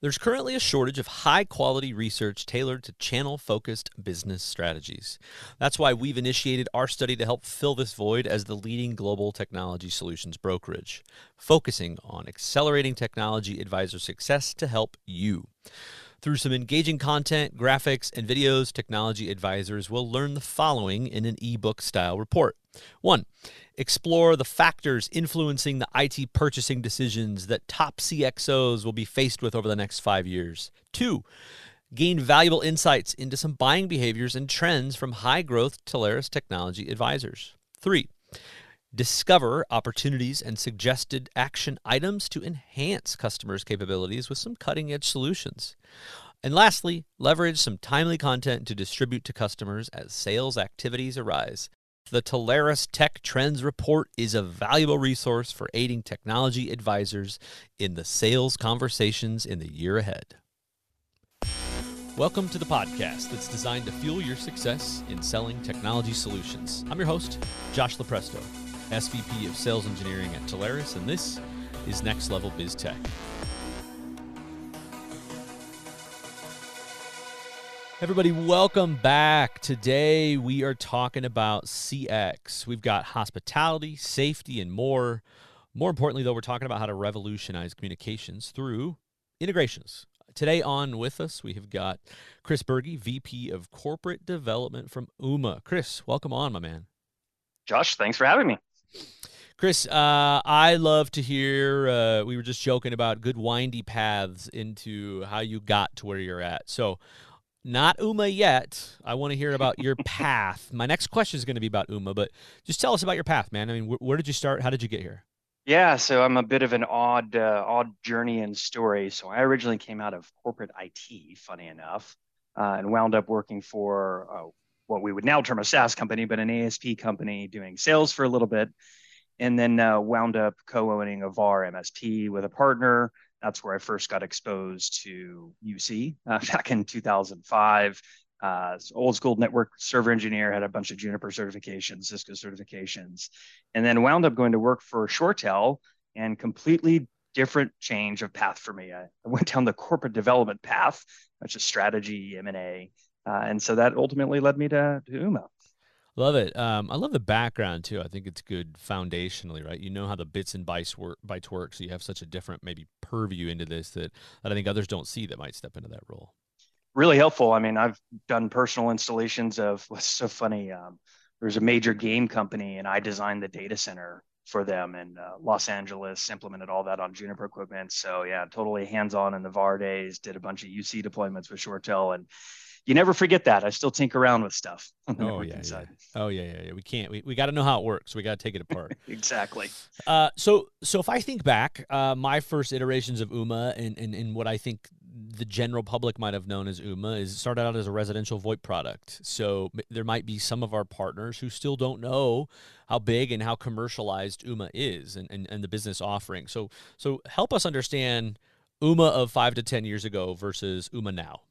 There's currently a shortage of high quality research tailored to channel focused business strategies. That's why we've initiated our study to help fill this void as the leading global technology solutions brokerage, focusing on accelerating technology advisor success to help you. Through some engaging content, graphics, and videos, technology advisors will learn the following in an ebook style report. One, explore the factors influencing the IT purchasing decisions that top CXOs will be faced with over the next five years. Two, gain valuable insights into some buying behaviors and trends from high growth Telarus technology advisors. Three, discover opportunities and suggested action items to enhance customers' capabilities with some cutting edge solutions. And lastly, leverage some timely content to distribute to customers as sales activities arise. The Telarus Tech Trends Report is a valuable resource for aiding technology advisors in the sales conversations in the year ahead. Welcome to the podcast that's designed to fuel your success in selling technology solutions. I'm your host, Josh Lupresto. SVP of Sales Engineering at Telarus, and this is Next Level Biz Tech. Everybody, welcome back. Today we are talking about CX. We've got hospitality, safety, and more. More importantly, though, we're talking about how to revolutionize communications through integrations. Today on with us, we have got Chris Burgy, VP of Corporate Development from Ooma. Chris, welcome on, my man. Josh, thanks for having me. Chris, uh, I love to hear. Uh, we were just joking about good windy paths into how you got to where you're at. So, not Ooma yet. I want to hear about your path. My next question is going to be about Ooma, but just tell us about your path, man. I mean, wh- where did you start? How did you get here? Yeah, so I'm a bit of an odd, uh, odd journey and story. So I originally came out of corporate IT, funny enough, uh, and wound up working for uh, what we would now term a SaaS company, but an ASP company doing sales for a little bit and then uh, wound up co-owning a VAR MSP with a partner. That's where I first got exposed to UC uh, back in 2005. Uh, old school network server engineer, had a bunch of Juniper certifications, Cisco certifications, and then wound up going to work for ShoreTel and completely different change of path for me. I, I went down the corporate development path, which is strategy, M&A, uh, and so that ultimately led me to, to Ooma. Love it. Um, I love the background too. I think it's good foundationally, right? You know how the bits and bytes work, bytes work, so you have such a different maybe purview into this that, that I think others don't see that might step into that role. Really helpful. I mean, I've done personal installations of what's so funny. Um, there's a major game company, and I designed the data center for them in uh, Los Angeles, implemented all that on Juniper equipment. So yeah, totally hands-on in the VAR days. Did a bunch of UC deployments with ShoreTel, and you never forget that. I still tinker around with stuff. oh yeah, yeah, oh yeah, yeah, yeah. We can't. We, we got to know how it works. We got to take it apart. exactly. Uh, so so if I think back, uh, my first iterations of Ooma and, and and what I think the general public might have known as Ooma is started out as a residential VoIP product. So there might be some of our partners who still don't know how big and how commercialized Ooma is and, and, and the business offering. So so help us understand Ooma of five to ten years ago versus Ooma now.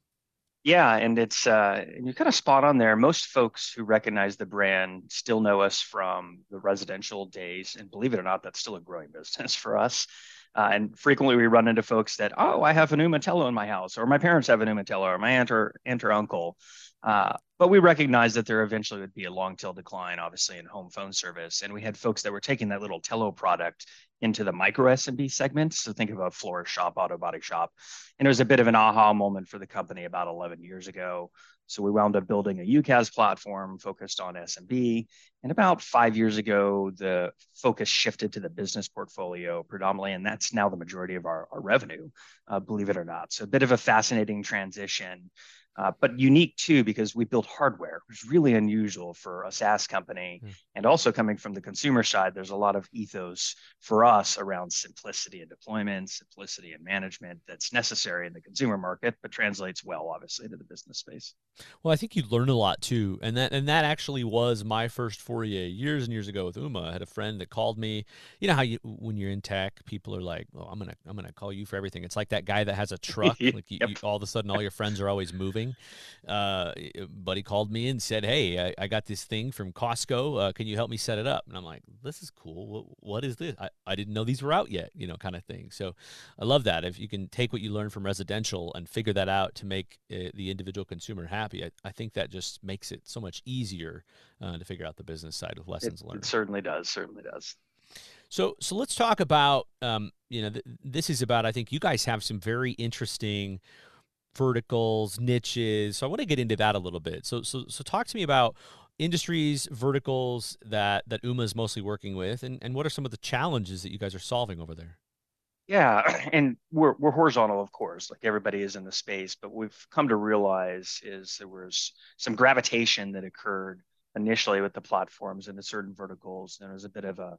Yeah, and it's uh, and you're kind of spot on there. Most folks who recognize the brand still know us from the residential days, and believe it or not, that's still a growing business for us. Uh, and frequently we run into folks that, oh, I have a Ooma Telo in my house, or my parents have a Ooma Telo, or my aunt or aunt or uncle. Uh, but we recognized that there eventually would be a long tail decline, obviously, in home phone service. And we had folks that were taking that little Telo product into the micro SMB segment. So think about florist shop, auto body shop. And it was a bit of an aha moment for the company about 11 years ago. So we wound up building a UCaaS platform focused on SMB. And about five years ago, the focus shifted to the business portfolio predominantly, and that's now the majority of our, our revenue, uh, believe it or not. So a bit of a fascinating transition uh, but unique too because we built hardware, which is really unusual for a SaaS company. Mm. And also coming from the consumer side, there's a lot of ethos for us around simplicity and deployment, simplicity and management that's necessary in the consumer market, but translates well, obviously, to the business space. Well, I think you learn a lot too, and that and that actually was my first foray years and years ago with Ooma. I had a friend that called me. You know how you when you're in tech, people are like, "Well, I'm gonna I'm gonna call you for everything." It's like that guy that has a truck. like you, yep. you, all of a sudden, all your friends are always moving thing. Uh, buddy called me and said, "Hey, I, I got this thing from Costco. Uh, can you help me set it up?" And I'm like, "This is cool. What, what is this? I, I didn't know these were out yet. You know, kind of thing." So, I love that. If you can take what you learn from residential and figure that out to make uh, the individual consumer happy, I, I think that just makes it so much easier uh, to figure out the business side with lessons it, learned. It certainly does. Certainly does. So, so let's talk about, um, you know, th- this is about, I think you guys have some very interesting verticals, niches. So I want to get into that a little bit. So, so, so talk to me about industries, verticals that, that Ooma is mostly working with, and, and what are some of the challenges that you guys are solving over there? Yeah, and we're we're horizontal, of course, like everybody is in the space, but we've come to realize is there was some gravitation that occurred initially with the platforms into certain verticals. And it was a bit of a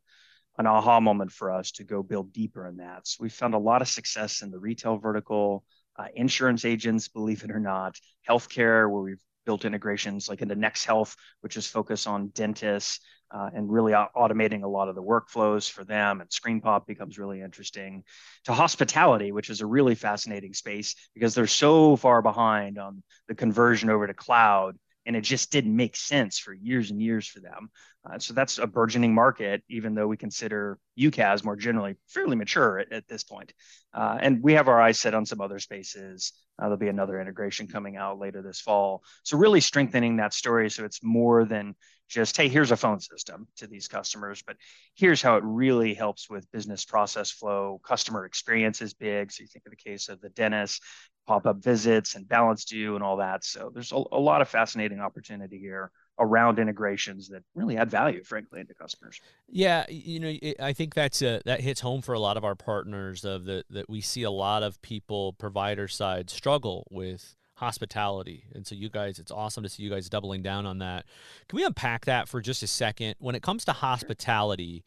an aha moment for us to go build deeper in that. So we found a lot of success in the retail vertical, uh, insurance agents, believe it or not, healthcare, where we've built integrations like into NexHealth, which is focused on dentists uh, and really automating a lot of the workflows for them. And ScreenPop becomes really interesting. To hospitality, which is a really fascinating space because they're so far behind on the conversion over to cloud and it just didn't make sense for years and years for them. Uh, so that's a burgeoning market, even though we consider UCaaS more generally fairly mature at, at this point. Uh, and we have our eyes set on some other spaces. Uh, there'll be another integration coming out later this fall. So really strengthening that story so it's more than just hey here's a phone system to these customers but here's how it really helps with business process flow customer experience is big so you think of the case of the dentist pop-up visits and balance due and all that so there's a, a lot of fascinating opportunity here around integrations that really add value frankly into customers yeah you know i think that's a, that hits home for a lot of our partners of the that we see a lot of people provider side struggle with hospitality. And so you guys, it's awesome to see you guys doubling down on that. Can we unpack that for just a second? When it comes to hospitality,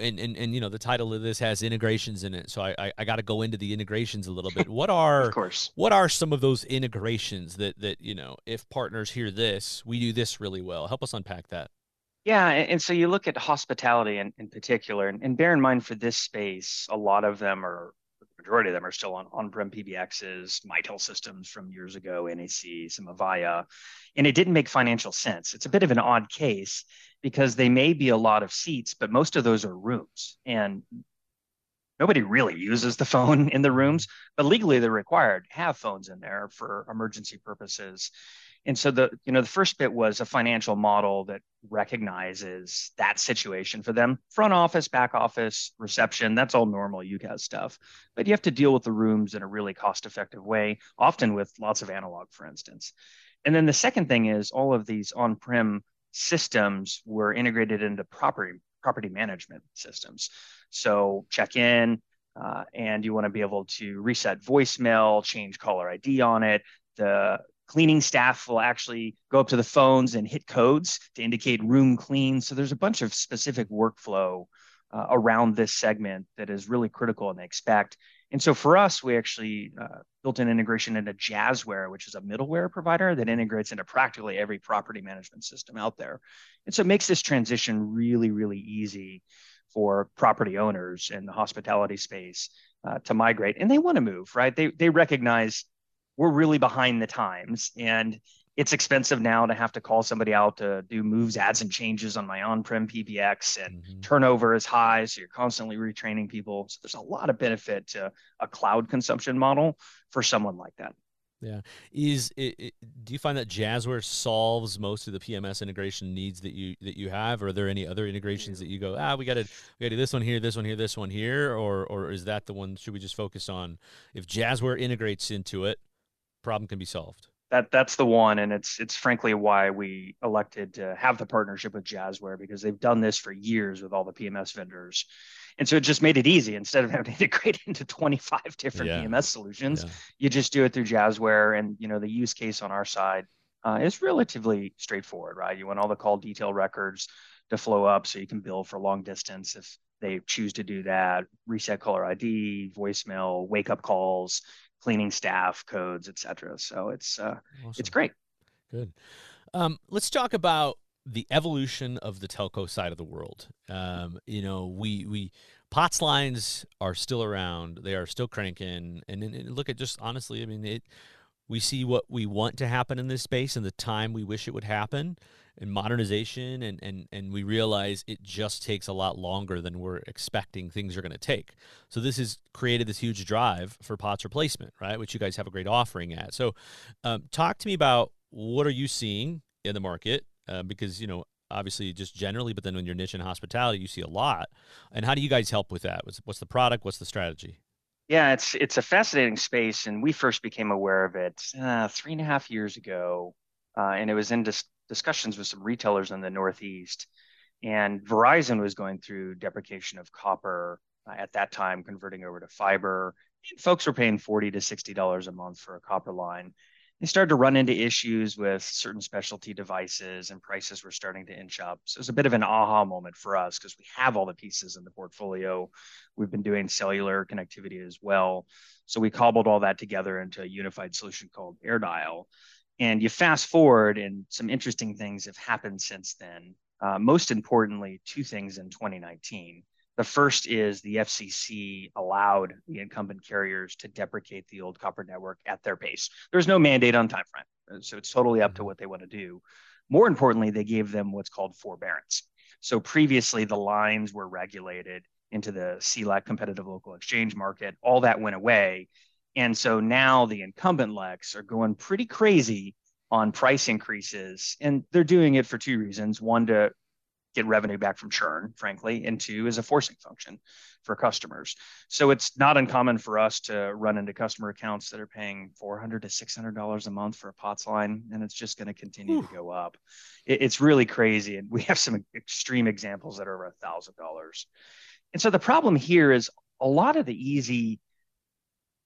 and, and, and you know the title of this has integrations in it so i i, I got to go into the integrations a little bit. What are of course. what are some of those integrations that that you know if partners hear this we do this really well? Help us unpack that. Yeah and, so you look at hospitality in, in particular and, and bear in mind for this space a lot of them are majority of them are still on on-prem PBXs, Mitel systems from years ago, NEC, some Avaya, and it didn't make financial sense. It's a bit of an odd case because they may be a lot of seats, but most of those are rooms, and nobody really uses the phone in the rooms, but legally they're required have phones in there for emergency purposes. And so the you know the first bit was a financial model that recognizes that situation for them. Front office, back office, reception, that's all normal UCaaS stuff. But you have to deal with the rooms in a really cost-effective way, often with lots of analog, for instance. And then the second thing is all of these on-prem systems were integrated into property property management systems. So check in, uh, and you want to be able to reset voicemail, change caller ID on it. The cleaning staff will actually go up to the phones and hit codes to indicate room clean. So there's a bunch of specific workflow uh, around this segment that is really critical and they expect. And so for us, we actually uh, built an integration into Jazzware, which is a middleware provider that integrates into practically every property management system out there. And so it makes this transition really, really easy for property owners in the hospitality space uh, to migrate. And they want to move, right? They, they recognize we're really behind the times and it's expensive now to have to call somebody out to do moves, adds, and changes on my on-prem PBX, and mm-hmm. turnover is high, so you're constantly retraining people. So there's a lot of benefit to a cloud consumption model for someone like that. Yeah, is it, it, do you find that Jazzware solves most of the PMS integration needs that you that you have, or are there any other integrations that you go, ah, we got to we got to do this one here, this one here, this one here, or or is that the one? Should we just focus on if Jazzware integrates into it? Problem can be solved. That that's the one, and it's it's frankly why we elected to have the partnership with Jazzware because they've done this for years with all the PMS vendors, and so it just made it easy. Instead of having to integrate into 25 different yeah. PMS solutions, yeah. you just do it through Jazzware, and you know the use case on our side uh, is relatively straightforward, right? You want all the call detail records to flow up so you can bill for long distance if they choose to do that. Reset caller ID, voicemail, wake up calls cleaning staff, codes, etc. So it's uh, awesome. it's great. Good. Um, let's talk about the evolution of the telco side of the world. Um, you know, we we POTS lines are still around; they are still cranking. And, and, look at just honestly, I mean, it we see what we want to happen in this space and the time we wish it would happen and modernization and and and we realize it just takes a lot longer than we're expecting things are going to take. So this has created this huge drive for POTS replacement right which you guys have a great offering at. So um, talk to me about what are you seeing in the market uh, because you know obviously just generally but then when you're niche in hospitality you see a lot. And how do you guys help with that? What's, what's the product? What's the strategy? Yeah, it's it's a fascinating space, and we first became aware of it uh, three and a half years ago, uh, and it was in dis- discussions with some retailers in the Northeast. And Verizon was going through deprecation of copper uh, at that time, converting over to fiber. Folks were paying forty to sixty dollars a month for a copper line, they started to run into issues with certain specialty devices and prices were starting to inch up. So it was a bit of an aha moment for us because we have all the pieces in the portfolio. We've been doing cellular connectivity as well. So we cobbled all that together into a unified solution called AirDial. And you fast forward, and some interesting things have happened since then. Uh, most importantly, two things in 2019. The first is the FCC allowed the incumbent carriers to deprecate the old copper network at their pace. There's no mandate on time frame, so it's totally up to mm-hmm. what they want to do. More importantly, they gave them what's called forbearance. So previously, the lines were regulated into the CLEC competitive local exchange market. All that went away. And so now the incumbent LECs are going pretty crazy on price increases. And they're doing it for two reasons. One, to get revenue back from churn, frankly, and two is a forcing function for customers. So it's not uncommon for us to run into customer accounts that are paying $400 to $600 a month for a POTS line, and it's just going to continue to go up. It, it's really crazy. And we have some extreme examples that are over $1,000. And so the problem here is a lot of the easy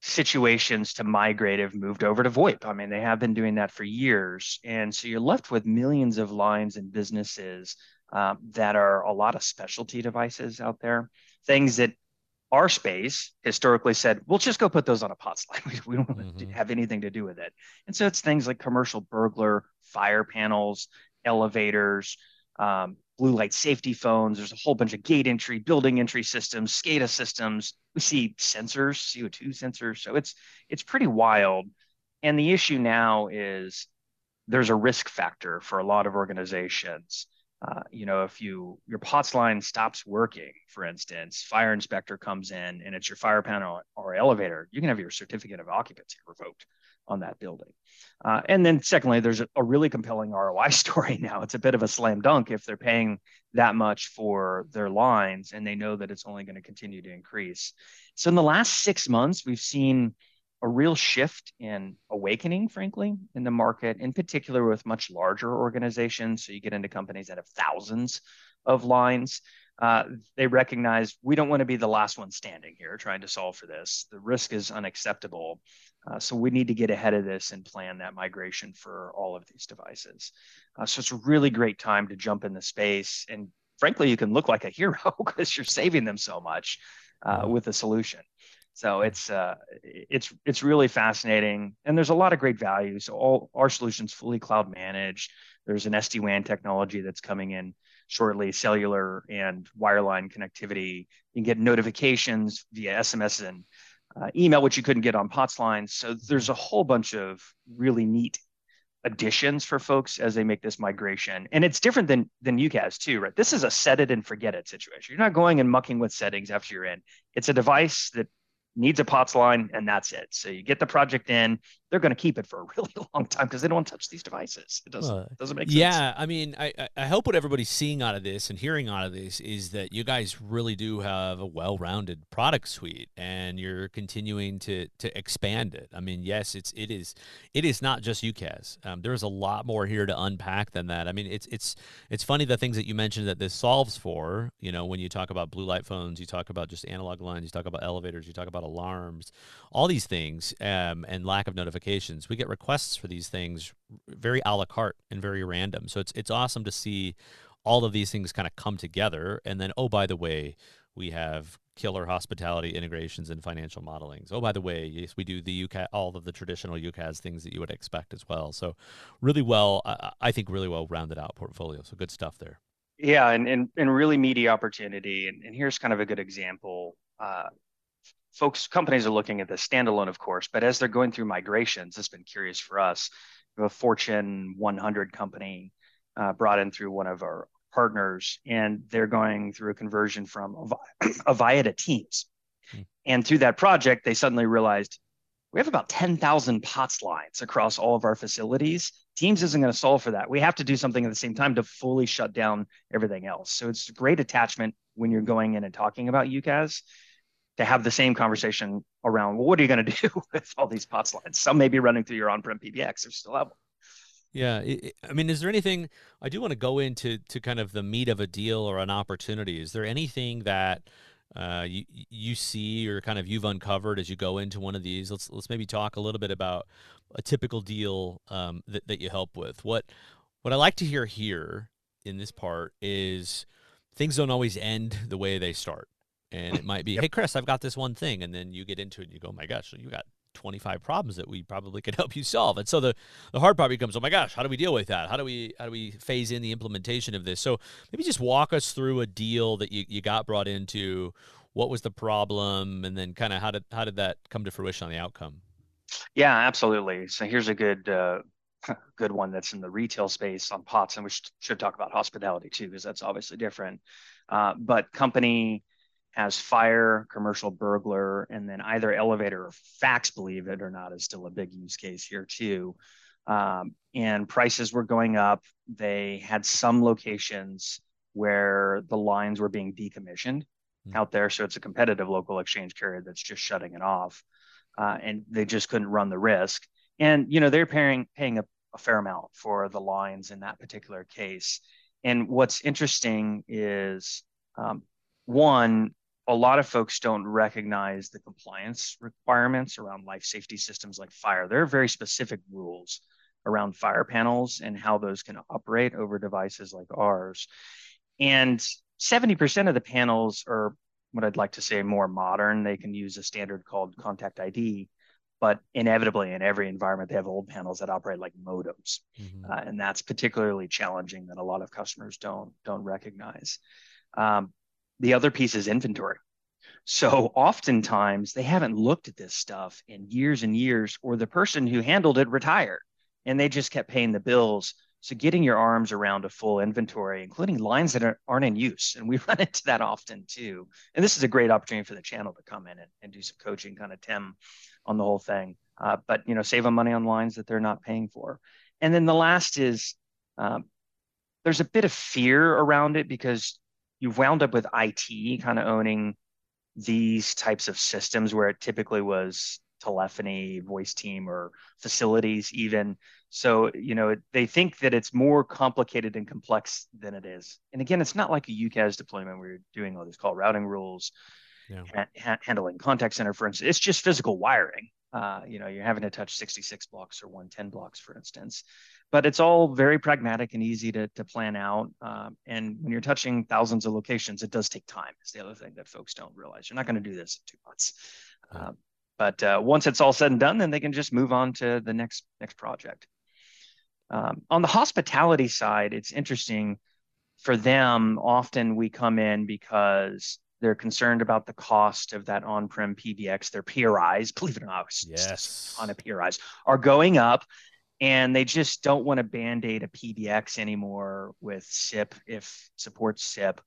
situations to migrate have moved over to VoIP. I mean, they have been doing that for years. And so you're left with millions of lines and businesses um, that are a lot of specialty devices out there, things that our space historically said, we'll just go put those on a POTS line. We, don't mm-hmm. have anything to do with it. And so it's things like commercial burglar, fire panels, elevators, um, blue light safety phones. There's a whole bunch of gate entry, building entry systems, SCADA systems. We see sensors, CO2 sensors. So it's it's pretty wild. And the issue now is there's a risk factor for a lot of organizations uh, you know, if you your POTS line stops working, for instance, fire inspector comes in and it's your fire panel or elevator, you can have your certificate of occupancy revoked on that building. Uh, and then secondly, there's a, a, really compelling ROI story now. It's a bit of a slam dunk if they're paying that much for their lines and they know that it's only going to continue to increase. So in the last six months, we've seen a real shift in awakening, frankly, in the market, in particular with much larger organizations. So you get into companies that have thousands of lines. Uh, they recognize we don't want to be the last one standing here trying to solve for this. The risk is unacceptable. Uh, so we need to get ahead of this and plan that migration for all of these devices. Uh, so it's a really great time to jump in the space. And frankly, you can look like a hero because you're saving them so much uh, with a solution. So it's uh, it's it's really fascinating, and there's a lot of great value. So all our solutions fully cloud managed. There's an SD WAN technology that's coming in shortly, cellular and wireline connectivity. You can get notifications via SMS and uh, email, which you couldn't get on POTS lines. So there's a whole bunch of really neat additions for folks as they make this migration. And it's different than than UCaaS too, right? This is a set it and forget it situation. You're not going and mucking with settings after you're in. It's a device that needs a POTS line, and that's it. So you get the project in, they're going to keep it for a really long time because they don't want to touch these devices. It doesn't uh, doesn't make sense. Yeah, I mean, I I hope what everybody's seeing out of this and hearing out of this is that you guys really do have a well-rounded product suite, and you're continuing to to expand it. I mean, yes, it's it is it is not just UCaaS. Um, there's a lot more here to unpack than that. I mean, it's it's it's funny the things that you mentioned that this solves for. You know, when you talk about blue light phones, you talk about just analog lines, you talk about elevators, you talk about alarms, all these things, um, and lack of notification notifications. We get requests for these things very a la carte and very random. So it's it's awesome to see all of these things kind of come together. And then, oh, by the way, we have killer hospitality integrations and financial modelings. Oh, by the way, yes, we do the UCaaS, all of the traditional UCaaS things that you would expect as well. So really well, I think really well rounded out portfolio. So good stuff there. Yeah, and and, and really meaty opportunity. And, and here's kind of a good example. Uh, folks, companies are looking at this standalone, of course, but as they're going through migrations, it's been curious for us. a Fortune 100 company uh, brought in through one of our partners, and they're going through a conversion from Avaya to Teams. Hmm. And through that project, they suddenly realized we have about 10,000 POTS lines across all of our facilities. Teams isn't going to solve for that. We have to do something at the same time to fully shut down everything else. So it's a great attachment when you're going in and talking about UCaaS to have the same conversation around well, what are you going to do with all these POTS lines? Some may be running through your on-prem PBX. There's still have one. Yeah, I mean, is there anything I do want to go into to kind of the meat of a deal or an opportunity? Is there anything that uh, you you see or kind of you've uncovered as you go into one of these? Let's let's maybe talk a little bit about a typical deal um, that that you help with. What what I like to hear here in this part is things don't always end the way they start. And it might be, yep. hey, Chris, I've got this one thing. And then you get into it and you go, oh my gosh, you got 25 problems that we probably could help you solve. And so the, the hard part becomes, oh my gosh, how do we deal with that? How do we how do we phase in the implementation of this? So maybe just walk us through a deal that you, you got brought into. What was the problem? And then kind of how did how did that come to fruition on the outcome? Yeah, absolutely. So here's a good uh, good one that's in the retail space on POTS, and we should talk about hospitality too, because that's obviously different. Uh, but company has fire, commercial burglar, and then either elevator or fax, believe it or not, is still a big use case here too. Um, and prices were going up. They had some locations where the lines were being decommissioned mm-hmm. out there. So it's a competitive local exchange carrier that's just shutting it off. Uh, and they just couldn't run the risk. And, you know, they're paying, paying a, a fair amount for the lines in that particular case. And what's interesting is um, one, a lot of folks don't recognize the compliance requirements around life safety systems like fire. There are very specific rules around fire panels and how those can operate over devices like ours. And 70% of the panels are what I'd like to say more modern. They can use a standard called contact ID, but inevitably in every environment, they have old panels that operate like modems. Mm-hmm. Uh, and that's particularly challenging that a lot of customers don't, don't recognize. Um, the other piece is inventory. So oftentimes they haven't looked at this stuff in years and years, or the person who handled it retired and they just kept paying the bills. So getting your arms around a full inventory, including lines that are, not in use. And we run into that often too. And this is a great opportunity for the channel to come in and, and do some coaching, kind of Tim on the whole thing. Uh, but you know, save them money on lines that they're not paying for. And then the last is um, there's a bit of fear around it because you've wound up with IT kind of owning these types of systems where it typically was telephony, voice team, or facilities, even. So, you know, they think that it's more complicated and complex than it is. And again, it's not like a UCaaS deployment where you're doing all these call routing rules, yeah. ha- handling contact center, for instance. It's just physical wiring. Uh, you know, you're having to touch 66 blocks or 110 blocks, for instance but it's all very pragmatic and easy to, to plan out. Um, and when you're touching thousands of locations, it does take time. It's the other thing that folks don't realize. You're not going to do this in two months. Uh, but uh, once it's all said and done, then they can just move on to the next next project. Um, on the hospitality side, it's interesting for them. Often we come in because they're concerned about the cost of that on-prem PBX. Their PRIs, believe it or not, yes, on a PRIs are going up and they just don't want to band-aid a PBX anymore with SIP if supports SIP.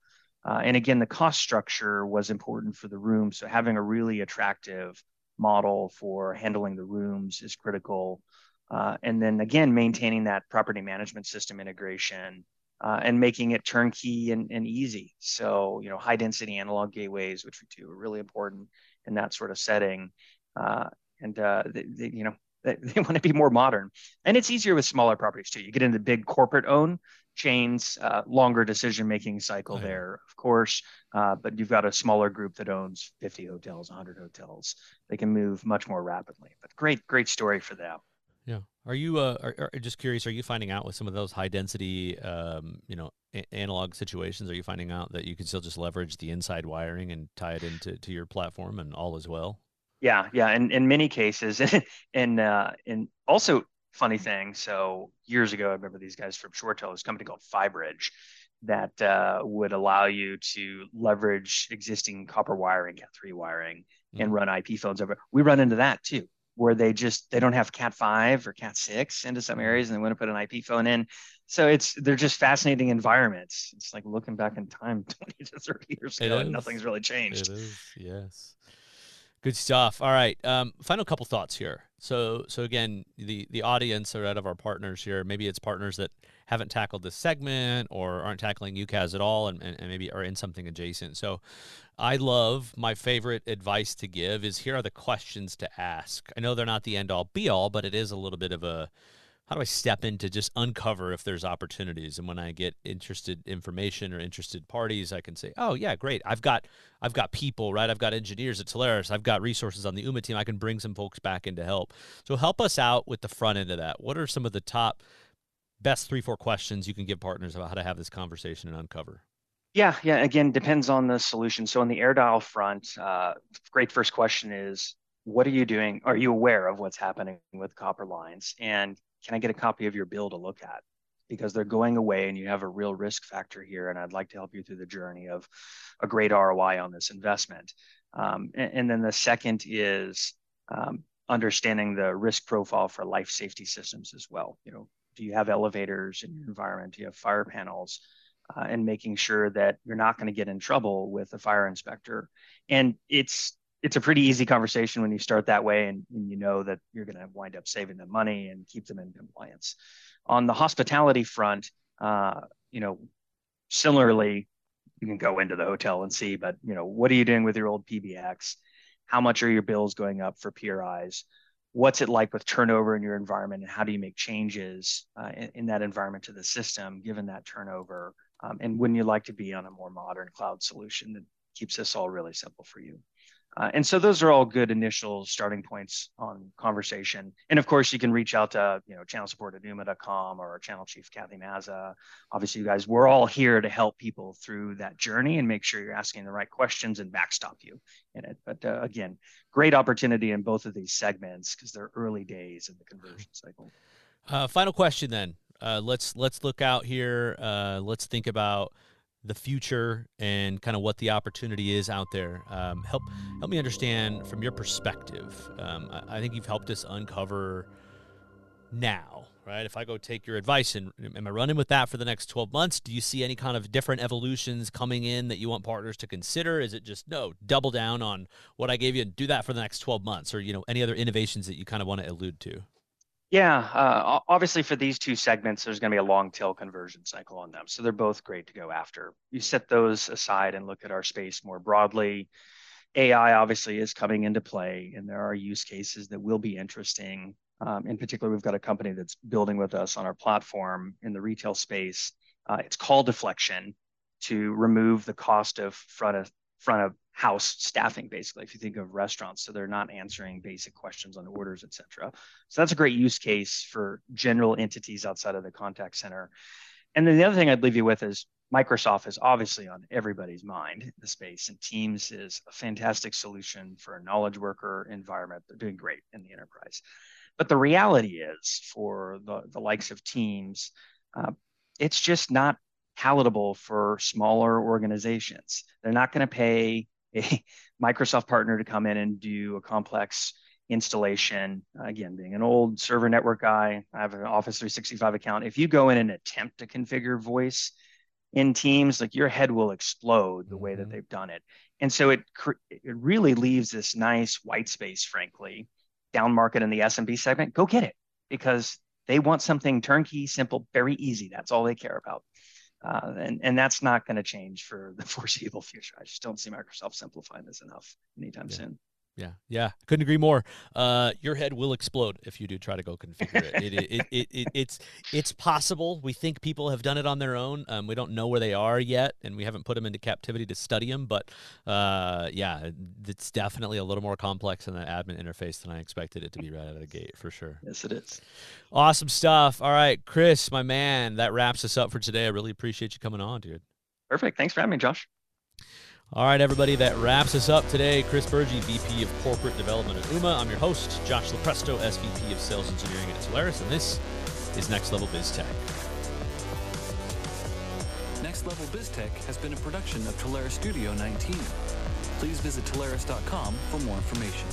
Uh, and again, the cost structure was important for the room. So having a really attractive model for handling the rooms is critical. Uh, and then again, maintaining that property management system integration uh, and making it turnkey and, and easy. So, you know, high density analog gateways, which we do, are really important in that sort of setting. Uh, and, uh, you know, they, they want to be more modern. And it's easier with smaller properties too. You get into big corporate own chains, uh, longer decision making cycle right. there, of course. Uh, but you've got a smaller group that owns 50 hotels, 100 hotels. They can move much more rapidly. But great, great story for them. Yeah. Are you uh, are, are, just curious? Are you finding out with some of those high density, um, you know, a- analog situations? Are you finding out that you can still just leverage the inside wiring and tie it into to your platform and all as well? Yeah, yeah, and in many cases, and uh, and also funny thing. So years ago, I remember these guys from ShoreTel, this company called Phybridge, that uh, would allow you to leverage existing copper wiring, Cat3 wiring, mm-hmm. and run IP phones over. We run into that too, where they just they don't have Cat five or Cat six into some mm-hmm. areas, and they want to put an IP phone in. So it's they're just fascinating environments. It's like looking back in time, twenty to thirty years ago, and nothing's really changed. It is, yes. Good stuff. All right. Um, final couple thoughts here. So, so again, the the audience are out of our partners here. Maybe it's partners that haven't tackled this segment or aren't tackling UCaaS at all, and, and, and maybe are in something adjacent. So, I love my favorite advice to give is here are the questions to ask. I know they're not the end all be all, but it is a little bit of a how do I step in to just uncover if there's opportunities? And when I get interested information or interested parties, I can say, "Oh yeah, great! I've got I've got people, right? I've got engineers at Telarus. I've got resources on the Ooma team. I can bring some folks back in to help." So help us out with the front end of that. What are some of the top best three four questions you can give partners about how to have this conversation and uncover? Yeah, yeah. Again, depends on the solution. So on the AirDial front, uh, great first question is, what are you doing? Are you aware of what's happening with copper lines? And can I get a copy of your bill to look at? Because they're going away and you have a real risk factor here. And I'd like to help you through the journey of a great ROI on this investment. Um, and, and, then the second is um, understanding the risk profile for life safety systems as well. You know, do you have elevators in your environment? Do you have fire panels? Uh, and making sure that you're not going to get in trouble with a fire inspector. And it's it's a pretty easy conversation when you start that way and, and you know that you're going to wind up saving them money and keep them in compliance. On the hospitality front, uh, you know, similarly, you can go into the hotel and see, but you know, what are you doing with your old PBX? How much are your bills going up for PRIs? What's it like with turnover in your environment, and how do you make changes uh, in, in, that environment to the system given that turnover? Um, and wouldn't you like to be on a more modern cloud solution that keeps this all really simple for you? Uh, and so those are all good initial starting points on conversation. And of course, you can reach out to, you know, channel support at ooma.com or channel chief, Kathy Mazza. Obviously, you guys, we're all here to help people through that journey and make sure you're asking the right questions and backstop you in it. But uh, again, great opportunity in both of these segments because they're early days in the conversion cycle. Uh, final question then. Uh, let's let's look out here. Uh, let's think about the future and kind of what the opportunity is out there. Um, help help me understand from your perspective. Um, I, I, think you've helped us uncover now, right? If I go take your advice and am I running with that for the next 12 months? Do you see any kind of different evolutions coming in that you want partners to consider? Is it just no, double down on what I gave you and do that for the next 12 months, or you know any other innovations that you kind of want to allude to? Yeah, uh, obviously for these two segments, there's going to be a long tail conversion cycle on them. So they're both great to go after. You set those aside and look at our space more broadly. AI obviously is coming into play, and there are use cases that will be interesting. Um, in particular, we've got a company that's building with us on our platform in the retail space. Uh, it's call deflection to remove the cost of front of front of house staffing basically if you think of restaurants so they're not answering basic questions on orders etc so that's a great use case for general entities outside of the contact center. And then the other thing i'd leave you with is microsoft is obviously on everybody's mind in the space and teams is a fantastic solution for a knowledge worker environment. They're doing great in the enterprise. But the reality is for the, the likes of teams uh, it's just not palatable for smaller organizations. They're not going to pay a Microsoft partner to come in and do a complex installation. Again, being an old server network guy, I have an Office 365 account. If you go in and attempt to configure voice in Teams, like your head will explode the way that mm-hmm. they've done it. And so it it really leaves this nice white space, frankly, down market in the SMB segment. Go get it because they want something turnkey, simple, very easy. That's all they care about. Uh, and, and that's not going to change for the foreseeable future. I just don't see Microsoft simplifying this enough anytime yeah. soon. Yeah, yeah, couldn't agree more. Uh, your head will explode if you do try to go configure it. it, it, it, it, it's it's possible. We think people have done it on their own. Um, we don't know where they are yet, and we haven't put them into captivity to study them. But uh, yeah, it's definitely a little more complex in the admin interface than I expected it to be right out of the gate, for sure. Yes, it is. Awesome stuff. All right, Chris, my man, that wraps us up for today. I really appreciate you coming on, dude. Perfect. Thanks for having me, Josh. All right, everybody, that wraps us up today. Chris Burgy, VP of Corporate Development at Ooma. I'm your host, Josh Lupresto, SVP of Sales Engineering at Telarus, and this is Next Level Biz Tech. Next Level Biz Tech has been a production of Telarus Studio 19. Please visit Telarus.com for more information.